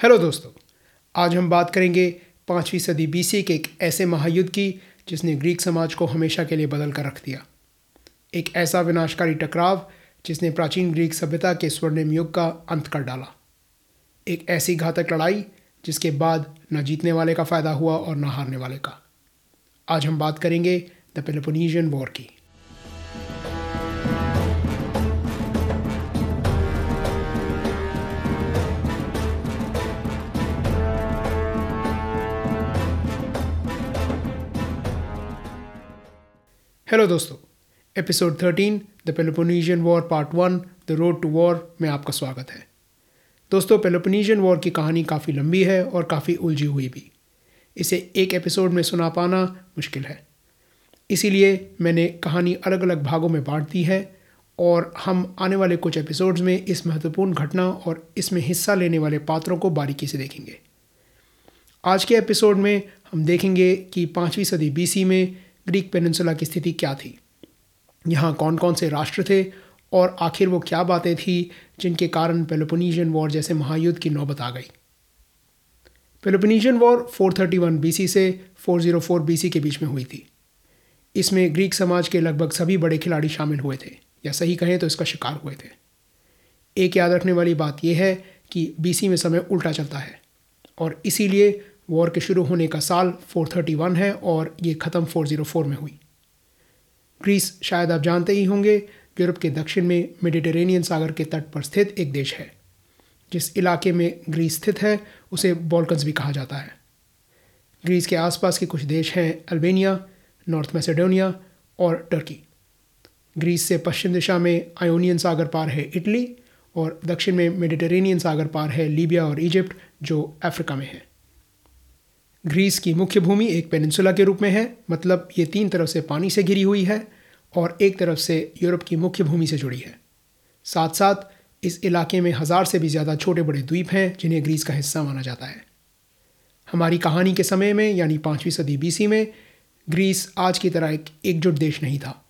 Hello दोस्तों, आज हम बात करेंगे पाँचवीं सदी बीसी के एक ऐसे महायुद्ध की जिसने ग्रीक समाज को हमेशा के लिए बदल कर रख दिया। एक ऐसा विनाशकारी टकराव जिसने प्राचीन ग्रीक सभ्यता के स्वर्णिम युग का अंत कर डाला। एक ऐसी घातक लड़ाई जिसके बाद न जीतने वाले का फ़ायदा हुआ और न हारने वाले का। आज हम बात करेंगे द पेलोपोनीजियन वॉर की। हेलो दोस्तों episode 13 the Peloponnesian war part one the road to war में आपका स्वागत है। दोस्तों पेलोपोनीजियन वॉर की कहानी काफ़ी लंबी है और काफ़ी उलझी हुई भी। इसे एक एपिसोड में सुना पाना मुश्किल है। इसीलिए मैंने कहानी अलग अलग भागों में बांट दी है और हम आने वाले कुछ एपिसोड्स में इस महत्वपूर्ण घटना और इसमें हिस्सा लेने वाले पात्रों को बारीकी से देखेंगे। आज के एपिसोड में हम देखेंगे कि पाँचवीं सदी बीसी में ग्रीक पेनिनसुला की स्थिति क्या थी? यहाँ कौन कौन से राष्ट्र थे और आखिर वो क्या बातें थी जिनके कारण पेलोपोनीशियन वॉर जैसे महायुद्ध की नौबत आ गई? पेलोपोनीशियन वॉर 431 बीसी से 404 बीसी के बीच में हुई थी। इसमें ग्रीक समाज के लगभग सभी बड़े खिलाड़ी शामिल हुए थे, या सही कहें तो इसका शिकार हुए थे। एक याद रखने वाली बात यह है कि बीसी में समय उल्टा चलता है और इसीलिए वॉर के शुरू होने का साल 431 है और ये ख़त्म 404 में हुई। ग्रीस शायद आप जानते ही होंगे, यूरोप के दक्षिण में मेडिटेरेनियन सागर के तट पर स्थित एक देश है, जिस इलाके में ग्रीस स्थित है, उसे बॉल्कन्स भी कहा जाता है। ग्रीस के आसपास के कुछ देश हैं अल्बेनिया नॉर्थ मैसेडोनिया और टर्की ग्रीस से पश्चिम दिशा में आयोनियन सागर पार है इटली और दक्षिण में मेडिटेरेनियन सागर पार है लीबिया और इजिप्ट जो अफ्रीका में है। ग्रीस की मुख्य भूमि एक पेनिनसुला के रूप में है मतलब ये तीन तरफ़ से पानी से घिरी हुई है और एक तरफ़ से यूरोप की मुख्य भूमि से जुड़ी है। साथ साथ इस इलाके में हज़ार से भी ज़्यादा छोटे बड़े द्वीप हैं, जिन्हें ग्रीस का हिस्सा माना जाता है। हमारी कहानी के समय में, यानी पाँचवीं सदी बीसी में, ग्रीस आज की तरह एक एकजुट देश नहीं था,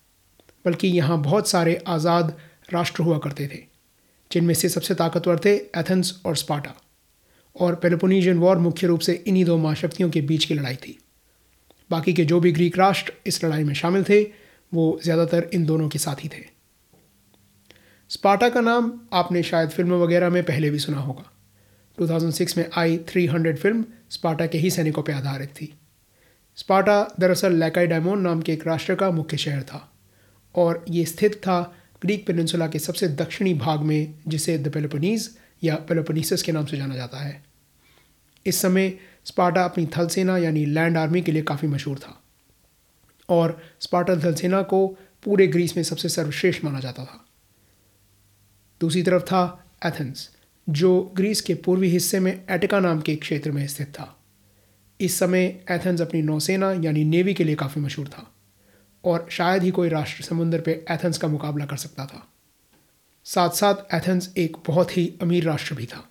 बल्कि यहाँ बहुत सारे आज़ाद राष्ट्र हुआ करते थे, जिनमें से सबसे ताकतवर थे एथेंस और स्पाटा और पेलोपोनीजियन वॉर मुख्य रूप से इन्हीं दो महाशक्तियों के बीच की लड़ाई थी। बाकी के जो भी ग्रीक राष्ट्र इस लड़ाई में शामिल थे, वो ज़्यादातर इन दोनों के साथी थे। स्पार्टा का नाम आपने शायद फ़िल्म वगैरह में पहले भी सुना होगा। 2006 में आई 300 फ़िल्म स्पार्टा के ही सैनिकों पर आधारित थी। स्पार्टा दरअसल लैकाईडामोन नाम के एक राष्ट्र का मुख्य शहर था, और ये स्थित था ग्रीक पेनिनसुला के सबसे दक्षिणी भाग में, जिसे द पेलोपोनीज या पेलोपोनीसस के नाम से जाना जाता है। इस समय स्पार्टा अपनी थल सेना यानी लैंड आर्मी के लिए काफ़ी मशहूर था और स्पार्टा थल सेना को पूरे ग्रीस में सबसे सर्वश्रेष्ठ माना जाता था। दूसरी तरफ़ था एथेंस जो ग्रीस के पूर्वी हिस्से में एटिका नाम के क्षेत्र में स्थित था। इस समय एथेंस अपनी नौसेना यानी नेवी के लिए काफ़ी मशहूर था और शायद ही कोई राष्ट्र समुद्र पे एथेंस का मुकाबला कर सकता था। साथ साथ एथेंस एक बहुत ही अमीर राष्ट्र भी था।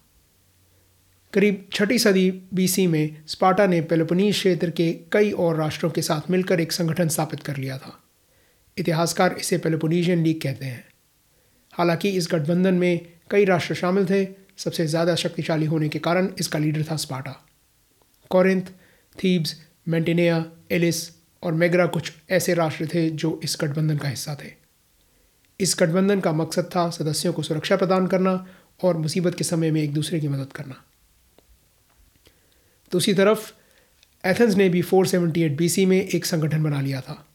करीब छठी सदी बीसी में स्पार्टा ने पेलोपनीज क्षेत्र के कई और राष्ट्रों के साथ मिलकर एक संगठन स्थापित कर लिया था। इतिहासकार इसे पेलोपोनीजियन लीग कहते हैं। हालाँकि इस गठबंधन में कई राष्ट्र शामिल थे, सबसे ज़्यादा शक्तिशाली होने के कारण इसका लीडर था Sparta Corinth, Thebes Mantinea Elis और मेगरा कुछ ऐसे राष्ट्र थे जो इस गठबंधन का हिस्सा थे। इस गठबंधन का मकसद था सदस्यों को सुरक्षा प्रदान करना और मुसीबत के समय में एक दूसरे की मदद करना। दूसरी तरफ़, एथेंस ने भी 478 बीसी में एक संगठन बना लिया था।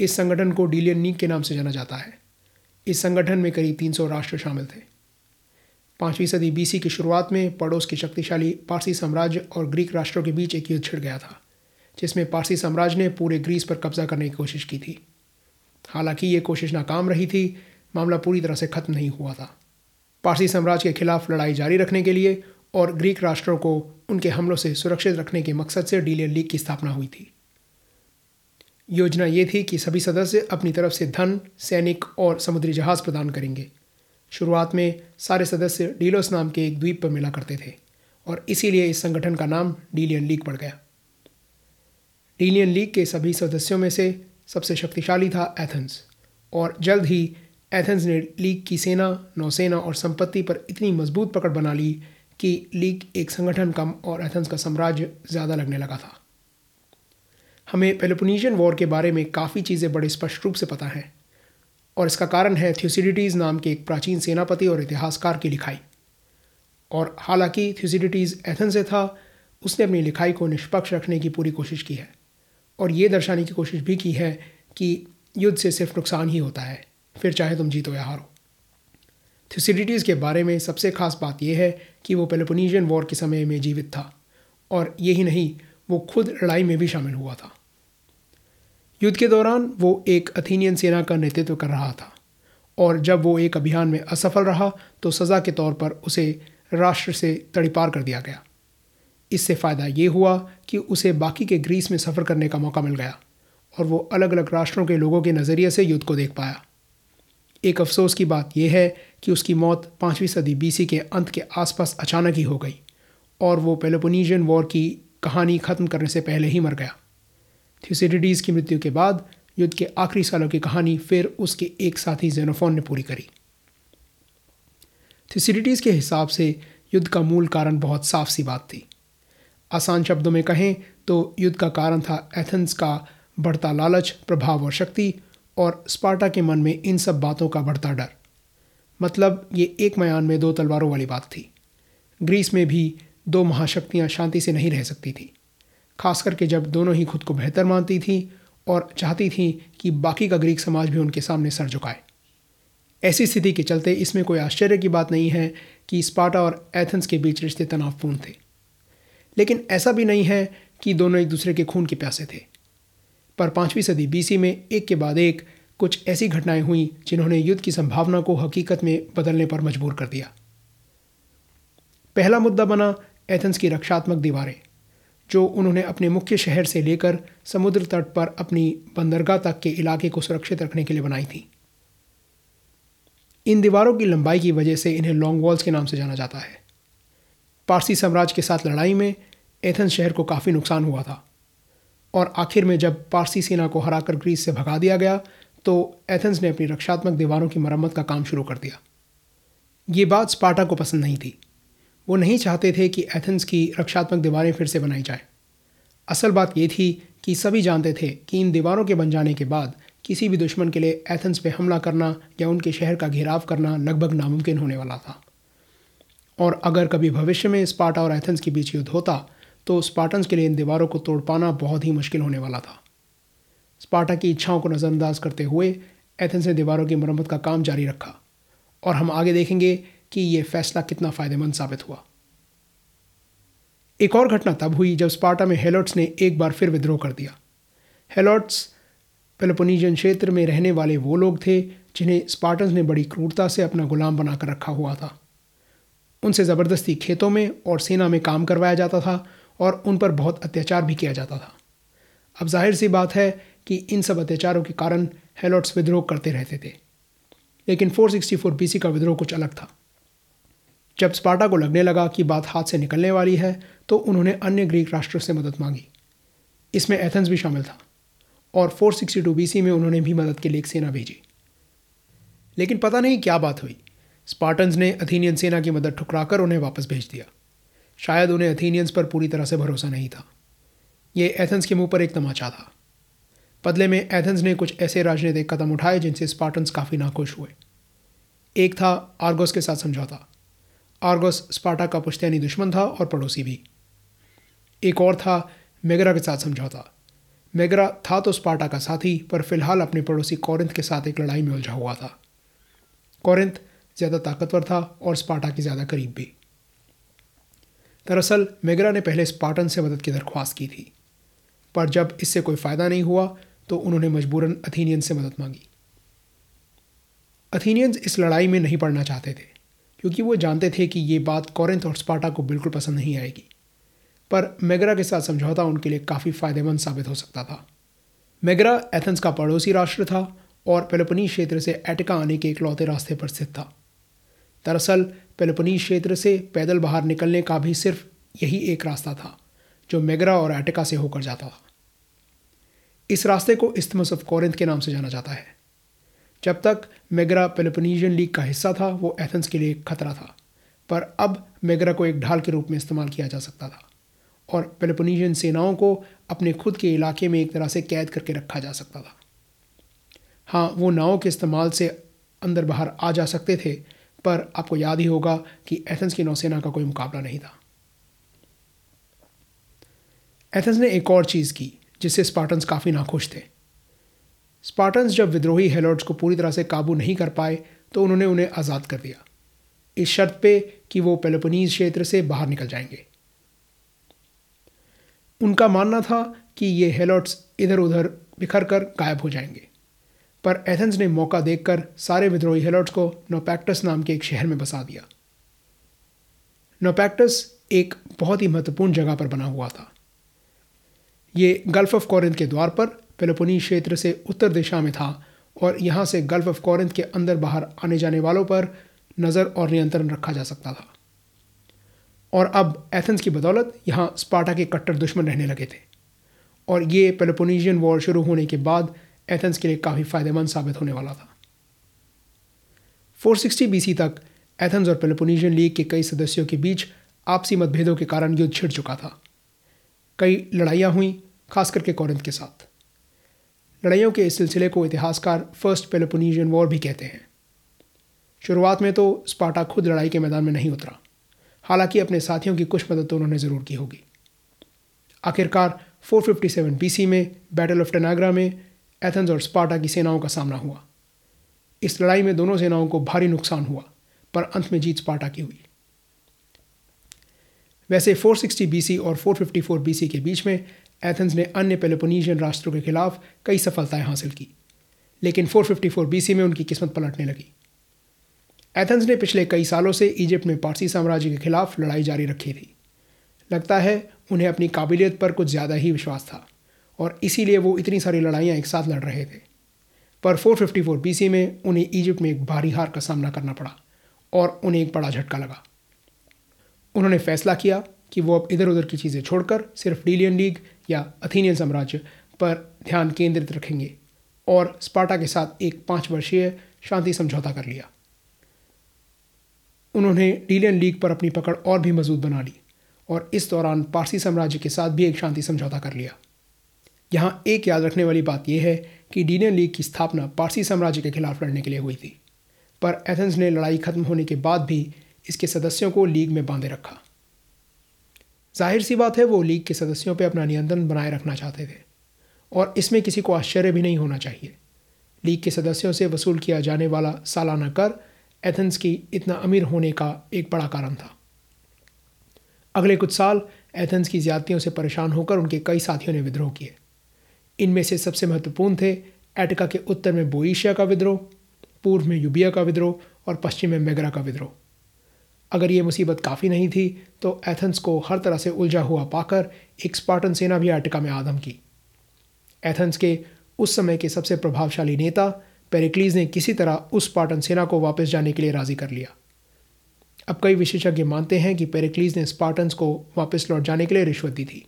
इस संगठन को डीलियन नीक के नाम से जाना जाता है। इस संगठन में करीब 300 राष्ट्र शामिल थे। पाँचवीं सदी बीसी की शुरुआत में पड़ोस के शक्तिशाली पारसी साम्राज्य और ग्रीक राष्ट्रों के बीच एक युद्ध छिड़ गया था, जिसमें पारसी साम्राज्य ने पूरे ग्रीस पर कब्जा करने की कोशिश की थी। हालाँकि ये कोशिश नाकाम रही थी, मामला पूरी तरह से खत्म नहीं हुआ था। पारसी साम्राज्य के खिलाफ लड़ाई जारी रखने के लिए और ग्रीक राष्ट्रों को उनके हमलों से सुरक्षित रखने के मकसद से डीलियन लीग की स्थापना हुई थी। योजना ये थी कि सभी सदस्य अपनी तरफ़ से धन, सैनिक और समुद्री जहाज़ प्रदान करेंगे। शुरुआत में सारे सदस्य डीलोस नाम के एक द्वीप पर मिला करते थे और इसीलिए इस संगठन का नाम डीलियन लीग पड़ गया। डीलियन लीग के सभी सदस्यों में से सबसे शक्तिशाली था एथेंस। और जल्द ही एथेंस ने लीग की सेना, नौसेना और संपत्ति पर इतनी मज़बूत पकड़ बना ली कि लीग एक संगठन कम और एथेंस का साम्राज्य ज़्यादा लगने लगा था। हमें पेलोपोनीशियन वॉर के बारे में काफ़ी चीज़ें बड़े स्पष्ट रूप से पता हैं। और इसका कारण है थ्यूसिडिटीज़ नाम के एक प्राचीन सेनापति और इतिहासकार की लिखाई। और हालाँकि थ्यूसिडिटीज़ एथेंस से था, उसने अपनी लिखाई को निष्पक्ष रखने की पूरी कोशिश की है। और ये दर्शाने की कोशिश भी की है कि युद्ध से सिर्फ़ नुकसान ही होता है, फिर चाहे तुम जीतो या हारो। थ्यूसिडिटीज़ के बारे में सबसे खास बात यह है कि वो पेलोपोनीशियन वॉर के समय में जीवित था, और यही नहीं, वो खुद लड़ाई में भी शामिल हुआ था। युद्ध के दौरान वो एक अथीनियन सेना का नेतृत्व कर रहा था, और जब वो एक अभियान में असफल रहा तो सज़ा के तौर पर उसे राष्ट्र से तड़ीपार कर दिया गया। इससे फ़ायदा ये हुआ कि उसे बाकी के ग्रीस में सफ़र करने का मौका मिल गया और वो अलग अलग राष्ट्रों के लोगों के नज़रिए से युद्ध को देख पाया। एक अफसोस की बात यह है कि उसकी मौत पाँचवीं सदी बीसी के अंत के आसपास अचानक ही हो गई और वो पेलोपोनीशियन वॉर की कहानी ख़त्म करने से पहले ही मर गया। थ्यूसिडिडीज़ की मृत्यु के बाद युद्ध के आखिरी सालों की कहानी फिर उसके एक साथी जेनोफोन ने पूरी करी। थ्यूसिडिडीज़ के हिसाब से युद्ध का मूल कारण बहुत साफ़ सी बात थी। आसान शब्दों में कहें तो युद्ध का कारण था एथेंस का बढ़ता लालच, प्रभाव और शक्ति, और स्पार्टा के मन में इन सब बातों का बढ़ता डर। मतलब ये एक मयान में दो तलवारों वाली बात थी। ग्रीस में भी दो महाशक्तियाँ शांति से नहीं रह सकती थी। खास करके जब दोनों ही खुद को बेहतर मानती थी और चाहती थी कि बाकी का ग्रीक समाज भी उनके सामने सर झुकाए। ऐसी स्थिति के चलते इसमें कोई आश्चर्य की बात नहीं है कि स्पार्टा और एथेंस के बीच रिश्ते तनावपूर्ण थे। लेकिन ऐसा भी नहीं है कि दोनों एक दूसरे के खून के प्यासे थे। पर पाँचवीं सदी बीसी में एक के बाद एक कुछ ऐसी घटनाएँ हुई जिन्होंने युद्ध की संभावना को हकीकत में बदलने पर मजबूर कर दिया। पहला मुद्दा बना एथेंस की रक्षात्मक दीवारें, जो उन्होंने अपने मुख्य शहर से लेकर समुद्र तट पर अपनी बंदरगाह तक के इलाके को सुरक्षित रखने के लिए बनाई थी। इन दीवारों की लंबाई की वजह से इन्हें लॉन्ग वॉल्स के नाम से जाना जाता है। पारसी साम्राज्य के साथ लड़ाई में एथेंस शहर को काफ़ी नुकसान हुआ था। और आखिर में जब पारसी सेना को हराकर ग्रीस से भगा दिया गया तो एथेंस ने अपनी रक्षात्मक दीवारों की मरम्मत का काम शुरू कर दिया। ये बात स्पार्टा को पसंद नहीं थी। वो नहीं चाहते थे कि एथेंस की रक्षात्मक दीवारें फिर से बनाई जाए। असल बात ये थी कि सभी जानते थे कि इन दीवारों के बन जाने के बाद किसी भी दुश्मन के लिए एथेंस पे हमला करना या उनके शहर का घेराव करना लगभग नामुमकिन होने वाला था। और अगर कभी भविष्य में स्पार्टा और एथेंस के बीच युद्ध होता तो स्पार्टन्स के लिए इन दीवारों को तोड़ पाना बहुत ही मुश्किल होने वाला था। स्पार्टा की इच्छाओं को नज़रअंदाज करते हुए, एथेंस ने दीवारों की मरम्मत का काम जारी रखा। और हम आगे देखेंगे कि यह फैसला कितना फ़ायदेमंद साबित हुआ। एक और घटना तब हुई जब स्पार्टा में हेलोट्स ने एक बार फिर विद्रोह कर दिया। हेलोट्स पेलोपोनीजियन क्षेत्र में रहने वाले वो लोग थे जिन्हें स्पार्टन्स ने बड़ी क्रूरता से अपना गुलाम बनाकर रखा हुआ था। उनसे ज़बरदस्ती खेतों में और सेना में काम करवाया जाता था और उन पर बहुत अत्याचार भी किया जाता था। अब ज़ाहिर सी बात है कि इन सब अत्याचारों के कारण हेलोट्स विद्रोह करते रहते थे। लेकिन 464 बीसी का विद्रोह कुछ अलग था। जब स्पार्टा को लगने लगा कि बात हाथ से निकलने वाली है तो उन्होंने अन्य ग्रीक राष्ट्रों से मदद मांगी। इसमें एथेंस भी शामिल था और 462 बीसी में उन्होंने भी मदद के लिए एक सेना भेजी। लेकिन पता नहीं क्या बात हुई। स्पार्टन्स ने अथीनियन सेना की मदद ठुकराकर उन्हें वापस भेज दिया। शायद उन्हें अथीनियंस पर पूरी तरह से भरोसा नहीं था। ये एथेंस के मुँह पर एक तमाचा था। बदले में एथेंस ने कुछ ऐसे राजनीतिक कदम उठाए जिनसे स्पार्टन्स काफ़ी नाखुश हुए। एक था आर्गोस के साथ समझौता। आर्गोस स्पार्टा का पुश्तैनी दुश्मन था और पड़ोसी भी। एक और था मेगरा के साथ समझौता। मेगरा था तो स्पार्टा का साथी, पर फ़िलहाल अपने पड़ोसी कौरिंथ के साथ एक लड़ाई में उलझा हुआ था। कौरिंथ ज़्यादा ताकतवर था और स्पार्टा के ज़्यादा करीब भी। दरअसल, मेगरा ने पहले स्पार्टन से मदद की दरख्वास्त की थी। पर जब इससे कोई फ़ायदा नहीं हुआ तो उन्होंने मजबूरन अथीनियन से मदद मांगी। अथीनियंस इस लड़ाई में नहीं पड़ना चाहते थे, क्योंकि वो जानते थे कि ये बात कॉरेंथ और स्पार्टा को बिल्कुल पसंद नहीं आएगी। पर मेगरा के साथ समझौता उनके लिए काफ़ी फ़ायदेमंद साबित हो सकता था। मेगरा एथेंस का पड़ोसी राष्ट्र था और पेलोपनी क्षेत्र से एटिका आने के इकलौते रास्ते पर स्थित था। दरअसल, पेलोपनीस क्षेत्र से पैदल बाहर निकलने का भी सिर्फ़ यही एक रास्ता था, जो मेगरा और एटिका से होकर जाता था। इस रास्ते को इस्तमस ऑफ़ कॉरिंथ के नाम से जाना जाता है। जब तक मेगरा पेलोपनीजियन लीग का हिस्सा था, वो एथेंस के लिए खतरा था, पर अब मेगरा को एक ढाल के रूप में इस्तेमाल किया जा सकता था, और पेलोपोनीशियन सेनाओं को अपने खुद के इलाके में एक तरह से कैद करके रखा जा सकता था। हाँ वो नावों के इस्तेमाल से अंदर बाहर आ जा सकते थे पर आपको याद ही होगा कि एथेंस की नौसेना का कोई मुकाबला नहीं था। एथेंस ने एक और चीज़ की, जिससे स्पार्टन्स काफ़ी नाखुश थे। स्पार्टन्स जब विद्रोही हेलोड्स को पूरी तरह से काबू नहीं कर पाए तो उन्होंने उन्हें आज़ाद कर दिया। इस शर्त पे कि वो पेलोपनीज क्षेत्र से बाहर निकल जाएँगे। उनका मानना था कि ये हेलोट्स इधर उधर बिखर कर गायब हो जाएँगे। पर एथेंस ने मौका देखकर सारे विद्रोही हेलोट्स को नोपैक्टस नाम के एक शहर में बसा दिया। नोपैक्टस एक बहुत ही महत्वपूर्ण जगह पर बना हुआ था। ये गल्फ ऑफ़ कॉरिंथ के द्वार पर पेलोपोनी क्षेत्र से उत्तर दिशा में था और यहाँ से गल्फ ऑफ़ कॉरिंथ के अंदर बाहर आने जाने वालों पर नज़र और नियंत्रण रखा जा सकता था। और अब एथेंस की बदौलत यहाँ स्पार्टा के कट्टर दुश्मन रहने लगे थे। और ये पेलोपोनीशियन वॉर शुरू होने के बाद एथेंस के लिए काफ़ी फ़ायदेमंद साबित होने वाला था। 460 बीसी तक एथेंस और पेलोपोनीशियन लीग के कई सदस्यों के बीच आपसी मतभेदों के कारण युद्ध छिड़ चुका था। कई लड़ाइयाँ हुई खास करके कौरंत के साथ। लड़ाइयों के इस सिलसिले को इतिहासकार फ़र्स्ट पेलोपोनीशियन वॉर भी कहते हैं। शुरुआत में तो स्पार्टा खुद लड़ाई के मैदान में नहीं उतरा। हालाँकि अपने साथियों की कुछ मदद तो उन्होंने ज़रूर की होगी। आखिरकार 457 बीसी में बैटल ऑफ़ टेनाग्रा में एथेंस और स्पार्टा की सेनाओं का सामना हुआ। इस लड़ाई में दोनों सेनाओं को भारी नुकसान हुआ, पर अंत में जीत स्पार्टा की हुई। वैसे 460 बीसी और 454 बीसी के बीच में एथेंस ने अन्य पेलोपोनीशियन राष्ट्रों के खिलाफ कई सफलताएँ हासिल की, लेकिन 454 बीसी में उनकी किस्मत पलटने लगी। एथेंस ने पिछले कई सालों से इजिप्ट में पारसी साम्राज्य के खिलाफ लड़ाई जारी रखी थी। लगता है उन्हें अपनी काबिलियत पर कुछ ज़्यादा ही विश्वास था। और इसीलिए वो इतनी सारी लड़ाइयाँ एक साथ लड़ रहे थे। पर 454 बीसी में उन्हें इजिप्ट में एक भारी हार का सामना करना पड़ा और उन्हें एक बड़ा झटका लगा। उन्होंने फैसला किया कि वो अब इधर उधर की चीज़ें छोड़कर सिर्फ़ डीलियन लीग या अथीनियन साम्राज्य पर ध्यान केंद्रित रखेंगे और स्पार्टा के साथ एक पाँच वर्षीय शांति समझौता कर लिया। उन्होंने डीलियन लीग पर अपनी पकड़ और भी मज़बूत बना ली और इस दौरान पारसी साम्राज्य के साथ भी एक शांति समझौता कर लिया। यहाँ एक याद रखने वाली बात यह है कि डीलियन लीग की स्थापना पारसी साम्राज्य के खिलाफ लड़ने के लिए हुई थी, पर एथेंस ने लड़ाई खत्म होने के बाद भी इसके सदस्यों को लीग में बांधे रखा। ज़ाहिर सी बात है, वो लीग के सदस्यों पर अपना नियंत्रण बनाए रखना चाहते थे, और इसमें किसी को आश्चर्य भी नहीं होना चाहिए। लीग के सदस्यों से वसूल किया जाने वाला सालाना कर एथेंस की इतना अमीर होने का एक बड़ा कारण था। अगले कुछ साल एथेंस की ज़्यादतियों से परेशान होकर उनके कई साथियों ने विद्रोह किए। इनमें से सबसे महत्वपूर्ण थे एटका के उत्तर में बोईशिया का विद्रोह, पूर्व में यूबिया का विद्रोह और पश्चिम में मेगरा का विद्रोह। अगर ये मुसीबत काफ़ी नहीं थी तो एथेंस को हर तरह से उलझा हुआ पाकर एक स्पार्टन सेना भी एटका में आदम की। एथेंस के उस समय के सबसे प्रभावशाली नेता पेरिक्लीज ने किसी तरह उस स्पार्टन सेना को वापस जाने के लिए राज़ी कर लिया। अब कई विशेषज्ञ मानते हैं कि पेरिक्लीज ने स्पार्टन्स को वापस लौट जाने के लिए रिश्वत दी थी।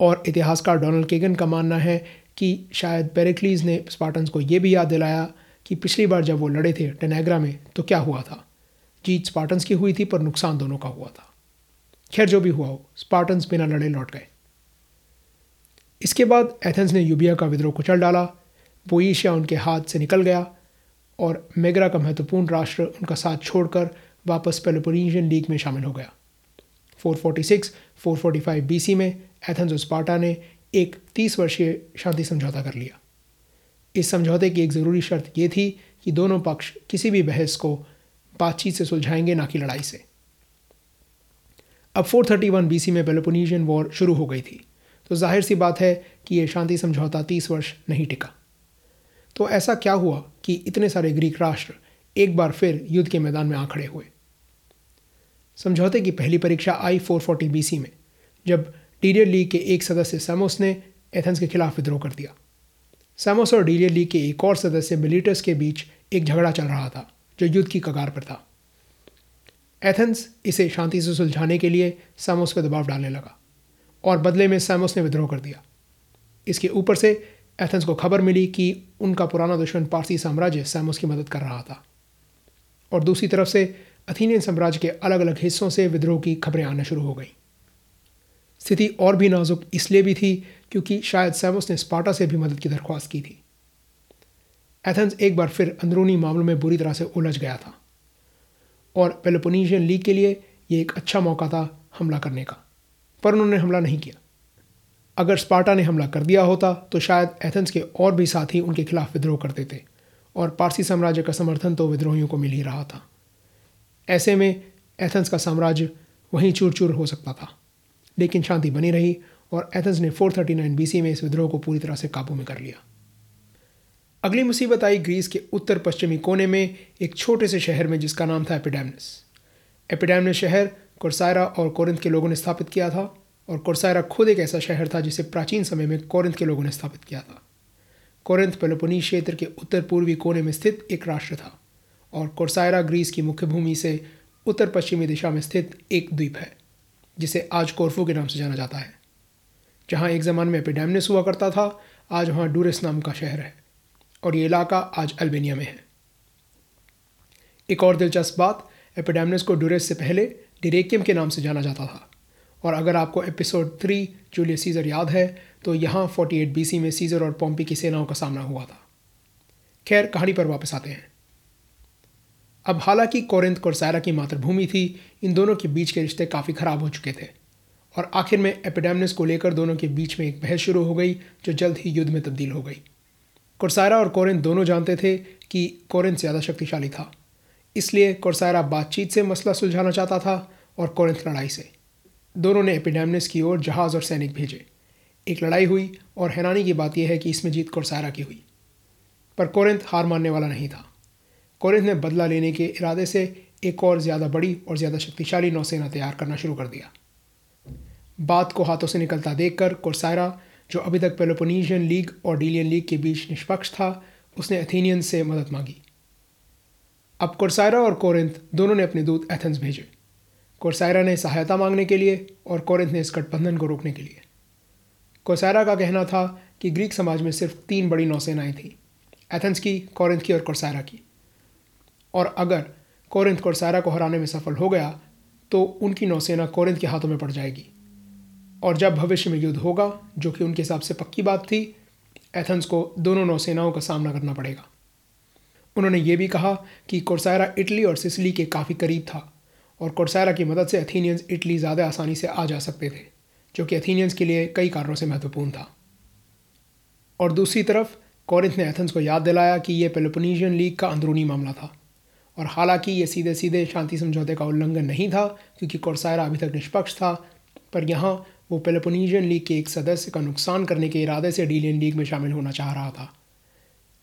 और इतिहासकार डोनाल्ड केगन का मानना है कि शायद पेरिक्लीज ने स्पार्टन्स को यह भी याद दिलाया कि पिछली बार जब वो लड़े थे टेनेग्रा में तो क्या हुआ था? जीत स्पार्टन्स की हुई थी, पर नुकसान दोनों का हुआ था। खैर, जो भी हुआ हो, स्पार्टन्स बिना लड़े लौट गए। इसके बाद एथेंस ने यूबिया का विद्रोह कुचल डाला। बोईशिया उनके हाथ से निकल गया और मेगरा का महत्वपूर्ण राष्ट्र उनका साथ छोड़कर वापस पेलोपोनीशियन लीग में शामिल हो गया। 446 445 बीसी में एथेंस और स्पार्टा ने एक 30 वर्षीय शांति समझौता कर लिया। इस समझौते की एक ज़रूरी शर्त यह थी कि दोनों पक्ष किसी भी बहस को बातचीत से सुलझाएँगे, ना कि लड़ाई से। अब 431 बीसी में पेलोपोनीशियन वॉर शुरू हो गई थी तो ज़ाहिर सी बात है कि यह शांति समझौता 30 वर्ष नहीं टिका। तो ऐसा क्या हुआ कि इतने सारे ग्रीक राष्ट्र एक बार फिर युद्ध के मैदान में आ खड़े हुए? समझौते की पहली परीक्षा आई 440 बीसी में, जब डीलियर लीग के एक सदस्य सैमोस ने एथेंस के खिलाफ विद्रोह कर दिया। सैमोस और डीलियर लीग के एक और सदस्य मिलिटस के बीच एक झगड़ा चल रहा था, जो युद्ध की कगार पर था। एथेंस इसे शांति से सुलझाने के लिए सैमोस पर दबाव डालने लगा और बदले में सैमोस ने विद्रोह कर दिया। इसके ऊपर से एथेंस को खबर मिली कि उनका पुराना दुश्मन पारसी साम्राज्य सैमोस की मदद कर रहा था। और दूसरी तरफ़ से अथीनियन साम्राज्य के अलग अलग हिस्सों से विद्रोह की खबरें आना शुरू हो गईं। स्थिति और भी नाजुक इसलिए भी थी क्योंकि शायद सैमस ने स्पार्टा से भी मदद की दरख्वास्त की थी। एथेंस एक बार फिर अंदरूनी मामलों में बुरी तरह से उलझ गया था और पेलोपोनीशियन लीग के लिए ये एक अच्छा मौका था हमला करने का, पर उन्होंने हमला नहीं किया। अगर स्पार्टा ने हमला कर दिया होता तो शायद एथेंस के और भी साथी उनके खिलाफ विद्रोह करते थे और पारसी साम्राज्य का समर्थन तो विद्रोहियों को मिल ही रहा था। ऐसे में एथेंस का साम्राज्य वहीं चूर चूर हो सकता था। लेकिन शांति बनी रही और एथेंस ने 439 बीसी में इस विद्रोह को पूरी तरह से काबू में कर लिया। अगली मुसीबत आई ग्रीस के उत्तर पश्चिमी कोने में, एक छोटे से शहर में जिसका नाम था एपिडेमनस। एपिडेमनस शहर कुरसायरा और कोरिंथ के लोगों ने स्थापित किया था और कुरसायरा खुद एक ऐसा शहर था जिसे प्राचीन समय में कोरिंथ के लोगों ने स्थापित किया था। कोरिंथ पेलोपोनी क्षेत्र के उत्तर पूर्वी कोने में स्थित एक राष्ट्र था और कुरसायरा ग्रीस की मुख्य भूमि से उत्तर पश्चिमी दिशा में स्थित एक द्वीप है। जिसे आज कोरफू के नाम से जाना जाता है, जहाँ एक ज़माने में एपिडेमनिस हुआ करता था, आज वहाँ डूरिस नाम का शहर है, और ये इलाका आज अल्बेनिया में है। एक और दिलचस्प बात, एपिडेमनिस को डूरेस से पहले डिरेकियम के नाम से जाना जाता था, और अगर आपको एपिसोड थ्री, जूलियस सीज़र याद है तो यहाँ 48 बीसी में सीज़र और पॉम्पी की सेनाओं का सामना हुआ था। खैर, कहानी पर वापस आते हैं। अब हालाँकि कोरिंथ कोरसायरा की मातृभूमि थी, इन दोनों के बीच के रिश्ते काफ़ी ख़राब हो चुके थे। और आखिर में एपिडेमनिस को लेकर दोनों के बीच में एक बहस शुरू हो गई, जो जल्द ही युद्ध में तब्दील हो गई। कोरसायरा और कोरिंथ दोनों जानते थे कि कोरिंथ ज़्यादा शक्तिशाली था, इसलिए कोरसायरा बातचीत से मसला सुलझाना चाहता था और कोरिंथ लड़ाई से। दोनों ने एपिडेमनिस की ओर जहाज़ और सैनिक भेजे। एक लड़ाई हुई और हैरानी की बात यह है कि इसमें जीत कोरसायरा की हुई, पर कोरिंथ हार मानने वाला नहीं था। कोरिंथ ने बदला लेने के इरादे से एक और ज़्यादा बड़ी और ज़्यादा शक्तिशाली नौसेना तैयार करना शुरू कर दिया। बात को हाथों से निकलता देखकर कोरसायरा, जो अभी तक पेलोपोनीशियन लीग और डीलियन लीग के बीच निष्पक्ष था, उसने एथीनियन से मदद मांगी। अब कोरसायरा और कोरिंथ दोनों ने अपने दूत एथेंस भेजे। कोरसायरा ने सहायता मांगने के लिए और कोरिंथ ने इस गठबंधन को रोकने के लिए। कोरसायरा का कहना था कि ग्रीक समाज में सिर्फ़ तीन बड़ी नौसेनाएँ थीं, एथेंस की, कोरिंथ की और कोरसायरा की। और अगर कोरिंथ कोरसायरा को हराने में सफल हो गया तो उनकी नौसेना कोरिंथ के हाथों में पड़ जाएगी। और जब भविष्य में युद्ध होगा, जो कि उनके हिसाब से पक्की बात थी, एथेंस को दोनों नौसेनाओं का सामना करना पड़ेगा। उन्होंने ये भी कहा कि कोरसायरा इटली और सिसली के काफ़ी करीब था, और कोरसायरा की मदद से अथीनियंस इटली ज़्यादा आसानी से आ जा सकते थे, जो कि अथीनियंस के लिए कई कारणों से महत्वपूर्ण था। और दूसरी तरफ़, कॉरिंथ ने एथेंस को याद दिलाया कि यह पेलोपोनीशियन लीग का अंदरूनी मामला था। और हालाँकि ये सीधे सीधे शांति समझौते का उल्लंघन नहीं था, क्योंकि कोरसायरा अभी तक निष्पक्ष था। पर यहाँ वो पेलोपोनीशियन लीग के एक सदस्य का नुकसान करने के इरादे से डीलियन लीग में शामिल होना चाह रहा था।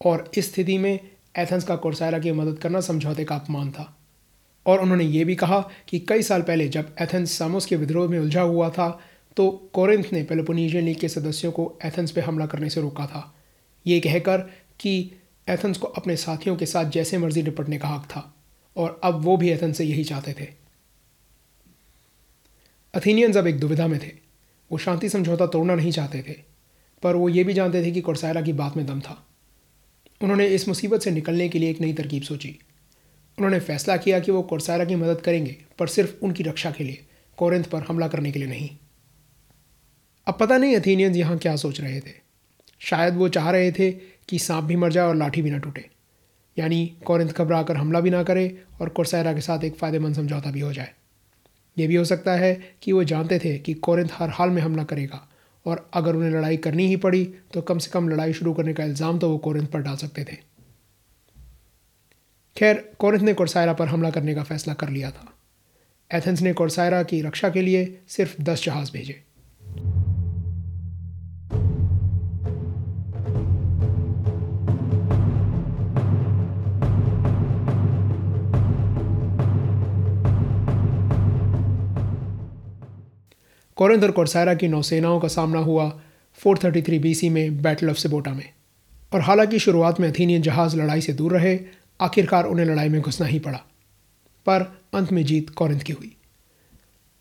और इस स्थिति में एथेंस का कोरसायरा की मदद करना समझौते का अपमान था। और उन्होंने ये भी कहा कि कई साल पहले जब एथेंस सामोस के विद्रोह में उलझा हुआ था तो कोरिंथ ने पेलोपोनीशियन लीग के सदस्यों को एथेंस पर हमला करने से रोका था। ये कहकर कि एथेंस को अपने साथियों के साथ जैसे मर्ज़ी निपटने का हक था, और अब वो भी एथेंस से यही चाहते थे। अथीनियंस अब एक दुविधा में थे। वो शांति समझौता तोड़ना नहीं चाहते थे, पर वो ये भी जानते थे कि कोरसायरा की बात में दम था। उन्होंने इस मुसीबत से निकलने के लिए एक नई तरकीब सोची। उन्होंने फैसला किया कि वो कोरसायरा की मदद करेंगे, पर सिर्फ़ उनकी रक्षा के लिए, कोरिंथ पर हमला करने के लिए नहीं। अब पता नहीं अथीनियंस यहाँ क्या सोच रहे थे। शायद वो चाह रहे थे कि सांप भी मर जाए और लाठी भी ना टूटे। यानी कोरिंथ घबरा कर हमला भी ना करे और कोरसायरा के साथ एक फ़ायदेमंद समझौता भी हो जाए। ये भी हो सकता है कि वो जानते थे कि कोरिंथ हर हाल में हमला करेगा और अगर उन्हें लड़ाई करनी ही पड़ी तो कम से कम लड़ाई शुरू करने का इल्ज़ाम तो वो कोरिंथ पर डाल सकते थे। खैर कोरिंथ ने कोरसायरा पर हमला करने का फैसला कर लिया था। एथेंस ने कोरसायरा की रक्षा के लिए सिर्फ़ दस जहाज़ भेजे। कोरिंथ और कोरसायरा की नौसेनाओं का सामना हुआ 433 बीसी में बैटल ऑफ़ सिबोटा में। और हालाँकि शुरुआत में अथीनियन जहाज़ लड़ाई से दूर रहे, आखिरकार उन्हें लड़ाई में घुसना ही पड़ा। पर अंत में जीत कॉरिंथ की हुई।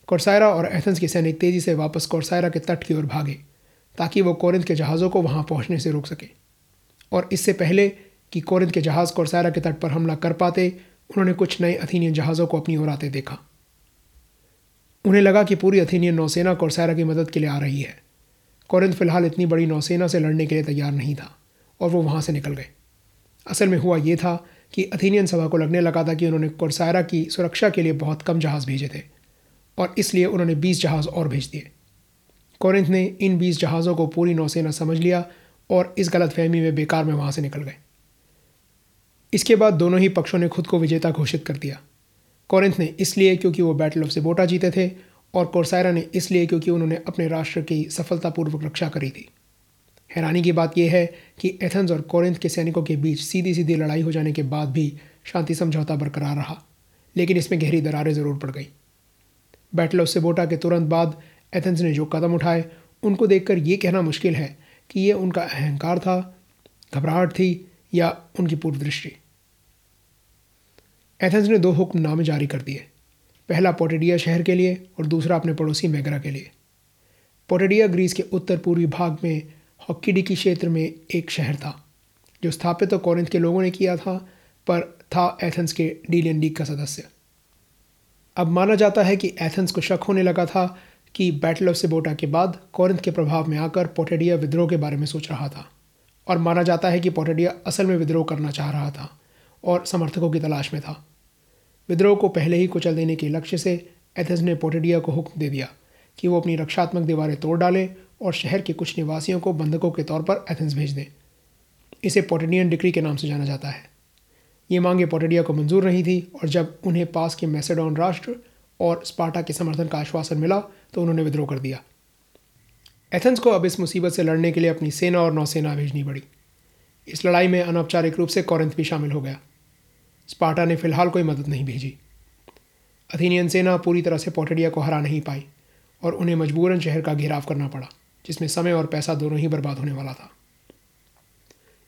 कोरसायरा और एथेंस के सैनिक तेज़ी से वापस कोरसायरा के तट की ओर भागे, ताकि वो कोरिंथ के जहाज़ों को वहाँ पहुँचने से रोक सके। और इससे पहले कि कोरिंथ के जहाज़ कोरसायरा के तट पर हमला कर पाते, उन्होंने कुछ नए अथीनियन जहाज़ों को अपनी ओर आते देखा। उन्हें लगा कि पूरी अथीनियन नौसेना कोरसैरा की मदद के लिए आ रही है। कौरंत फ़िलहाल इतनी बड़ी नौसेना से लड़ने के लिए तैयार नहीं था, और वो वहाँ से निकल गए। असल में हुआ ये था कि अथीनियन सभा को लगने लगा था कि उन्होंने कोरसायरा की सुरक्षा के लिए बहुत कम जहाज़ भेजे थे, और इसलिए उन्होंने बीस जहाज़ और भेज दिए। कौरंत ने इन बीस जहाज़ों को पूरी नौसेना समझ लिया और इस गलत फहमी में बेकार में वहाँ से निकल गए। इसके बाद दोनों ही पक्षों ने खुद को विजेता घोषित कर दिया। कौरंत ने इसलिए क्योंकि वो बैटल ऑफ़ सिबोटा जीते थे और कोरसायरा ने इसलिए क्योंकि उन्होंने अपने राष्ट्र की सफलतापूर्वक रक्षा करी थी। हैरानी की बात यह है कि एथेंस और कोरिंथ के सैनिकों के बीच सीधी सीधी लड़ाई हो जाने के बाद भी शांति समझौता बरकरार रहा, लेकिन इसमें गहरी दरारें ज़रूर पड़ गई। बैटल ऑफ़ सिबोटा के तुरंत बाद एथेंस ने जो कदम उठाए, उनको देखकर ये कहना मुश्किल है कि ये उनका अहंकार था, घबराहट थी या उनकी पूर्व दृष्टि एथेंस ने दो हुक्मनामे जारी कर दिए। पहला, पोटेडिया शहर के लिए और दूसरा, अपने पड़ोसी मैगरा के लिए। पोटेडिया ग्रीस के उत्तर पूर्वी भाग में हॉक्कीडिकी क्षेत्र में एक शहर था, जो स्थापित तो कॉरिंथ के लोगों ने किया था, पर था एथेंस के डीलियन लीग का सदस्य। अब माना जाता है कि एथेंस को शक होने लगा था कि बैटल ऑफ़ सिबोटा के बाद कॉरिंथ के प्रभाव में आकर पोटेडिया विद्रोह के बारे में सोच रहा था, और माना जाता है कि पोटेडिया असल में विद्रोह करना चाह रहा था और समर्थकों की तलाश में था। विद्रोह को पहले ही कुचल देने के लक्ष्य से एथेंस ने पोटेडिया को हुक्म दे दिया कि वो अपनी रक्षात्मक दीवारें तोड़ डालें और शहर के कुछ निवासियों को बंधकों के तौर पर एथेंस भेज दें। इसे पोटेडियन डिक्री के नाम से जाना जाता है। ये मांगे पोटेडिया को मंजूर नहीं थी और जब उन्हें पास के मैसेडोन राष्ट्र और स्पार्टा के समर्थन का आश्वासन मिला तो उन्होंने विद्रोह कर दिया। एथेंस को अब इस मुसीबत से लड़ने के लिए अपनी सेना और नौसेना भेजनी पड़ी। इस लड़ाई में अनौपचारिक रूप से कौरंथ भी शामिल हो गया। स्पार्टा ने फ़िलहाल कोई मदद नहीं भेजी। अथीनियन सेना पूरी तरह से पोटेडिया को हरा नहीं पाई और उन्हें मजबूरन शहर का घेराव करना पड़ा, जिसमें समय और पैसा दोनों ही बर्बाद होने वाला था।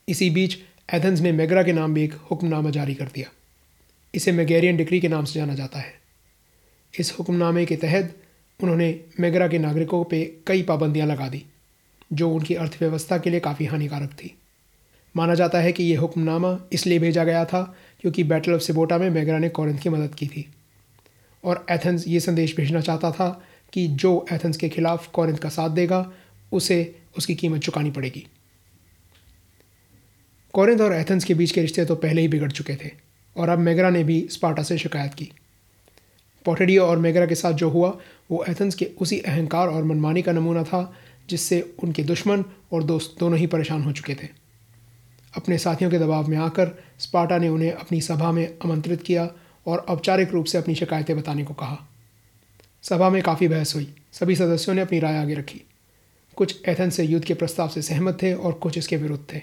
इसी बीच एथेंस ने मेगरा के नाम भी एक हुक्मनामा जारी कर दिया। इसे मेगेरियन डिक्री के नाम से जाना जाता है। इस हुक्मनामे के तहत उन्होंने मेगरा के नागरिकों पर कई पाबंदियाँ लगा दी, जो उनकी अर्थव्यवस्था के लिए काफ़ी हानिकारक थी। माना जाता है कि यह हुक्मनामा इसलिए भेजा गया था क्योंकि बैटल ऑफ़ सिबोटा में मेगरा ने कौरंथ की मदद की थी। और एथेंस ये संदेश भेजना चाहता था कि जो एथेंस के खिलाफ कौरंथ का साथ देगा, उसे उसकी कीमत चुकानी पड़ेगी। कौरंथ और एथेंस के बीच के रिश्ते तो पहले ही बिगड़ चुके थे, और अब मेगरा ने भी स्पार्टा से शिकायत की। पोटेडियो और मेगरा के साथ जो हुआ, वो एथेंस के उसी अहंकार और मनमानी का नमूना था, जिससे उनके दुश्मन और दोस्त दोनों ही परेशान हो चुके थे। अपने साथियों के दबाव में आकर स्पार्टा ने उन्हें अपनी सभा में आमंत्रित किया और औपचारिक रूप से अपनी शिकायतें बताने को कहा। सभा में काफ़ी बहस हुई। सभी सदस्यों ने अपनी राय आगे रखी। कुछ एथेंस से युद्ध के प्रस्ताव से सहमत थे और कुछ इसके विरुद्ध थे।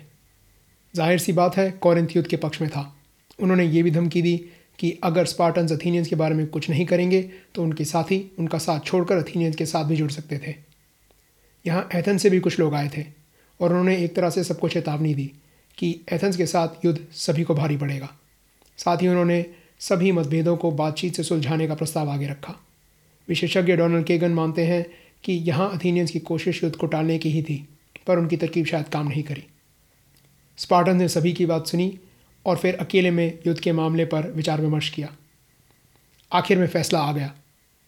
ज़ाहिर सी बात है, कौरंथ युद्ध के पक्ष में था। उन्होंने ये भी धमकी दी कि अगर स्पार्टन्स अथीनियंस के बारे में कुछ नहीं करेंगे तो उनके साथी उनका साथ छोड़कर अथीनियंस के साथ भी जुड़ सकते थे। यहाँ एथन से भी कुछ लोग आए थे और उन्होंने एक तरह से सबको चेतावनी दी। कि एथेंस के साथ युद्ध सभी को भारी पड़ेगा। साथ ही उन्होंने सभी मतभेदों को बातचीत से सुलझाने का प्रस्ताव आगे रखा। विशेषज्ञ डोनाल्ड केगन मानते हैं कि यहाँ अथीनियंस की कोशिश युद्ध को टालने की ही थी, पर उनकी तरकीब शायद काम नहीं करी। स्पार्टन ने सभी की बात सुनी और फिर अकेले में युद्ध के मामले पर विचार विमर्श किया। आखिर में फैसला आ गया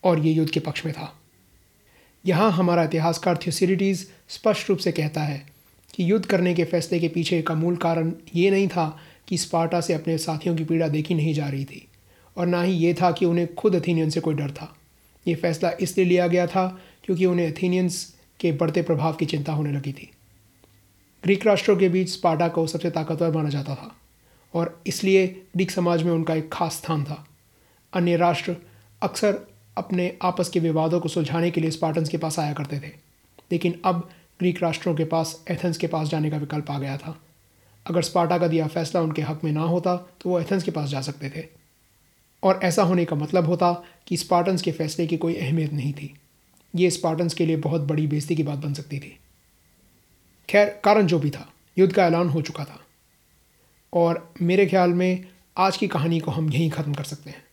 और ये युद्ध के पक्ष में था। यहाँ हमारा इतिहासकार थ्योसिडिटीज़ स्पष्ट रूप से कहता है कि युद्ध करने के फैसले के पीछे का मूल कारण ये नहीं था कि स्पार्टा से अपने साथियों की पीड़ा देखी नहीं जा रही थी, और ना ही ये था कि उन्हें खुद अथीनियन से कोई डर था। ये फैसला इसलिए लिया गया था क्योंकि उन्हें अथीनियंस के बढ़ते प्रभाव की चिंता होने लगी थी। ग्रीक राष्ट्रों के बीच स्पार्टा को सबसे ताकतवर माना जाता था, और इसलिए ग्रीक समाज में उनका एक खास स्थान था। अन्य राष्ट्र अक्सर अपने आपस के विवादों को सुलझाने के लिए स्पार्टन्स के पास आया करते थे, लेकिन अब ग्रीक राष्ट्रों के पास, एथेंस के पास जाने का विकल्प आ गया था। अगर स्पार्टा का दिया फैसला उनके हक में ना होता तो वो एथेंस के पास जा सकते थे। और ऐसा होने का मतलब होता कि स्पार्टन्स के फैसले की कोई अहमियत नहीं थी। ये स्पार्टन्स के लिए बहुत बड़ी बेइज्जती की बात बन सकती थी। खैर, कारण जो भी था, युद्ध का ऐलान हो चुका था। और मेरे ख्याल में, आज की कहानी को हम यहीं ख़त्म कर सकते हैं।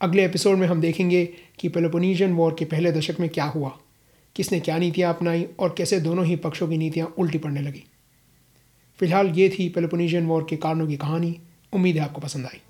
अगले एपिसोड में हम देखेंगे कि पेलोपोनीजियन वॉर के पहले दशक में क्या हुआ। किसने क्या नीतियाँ अपनाई और कैसे दोनों ही पक्षों की नीतियाँ उल्टी पड़ने लगी। फ़िलहाल ये थी पेलोपोनीजियन वॉर के कारणों की कहानी। उम्मीद है आपको पसंद आई।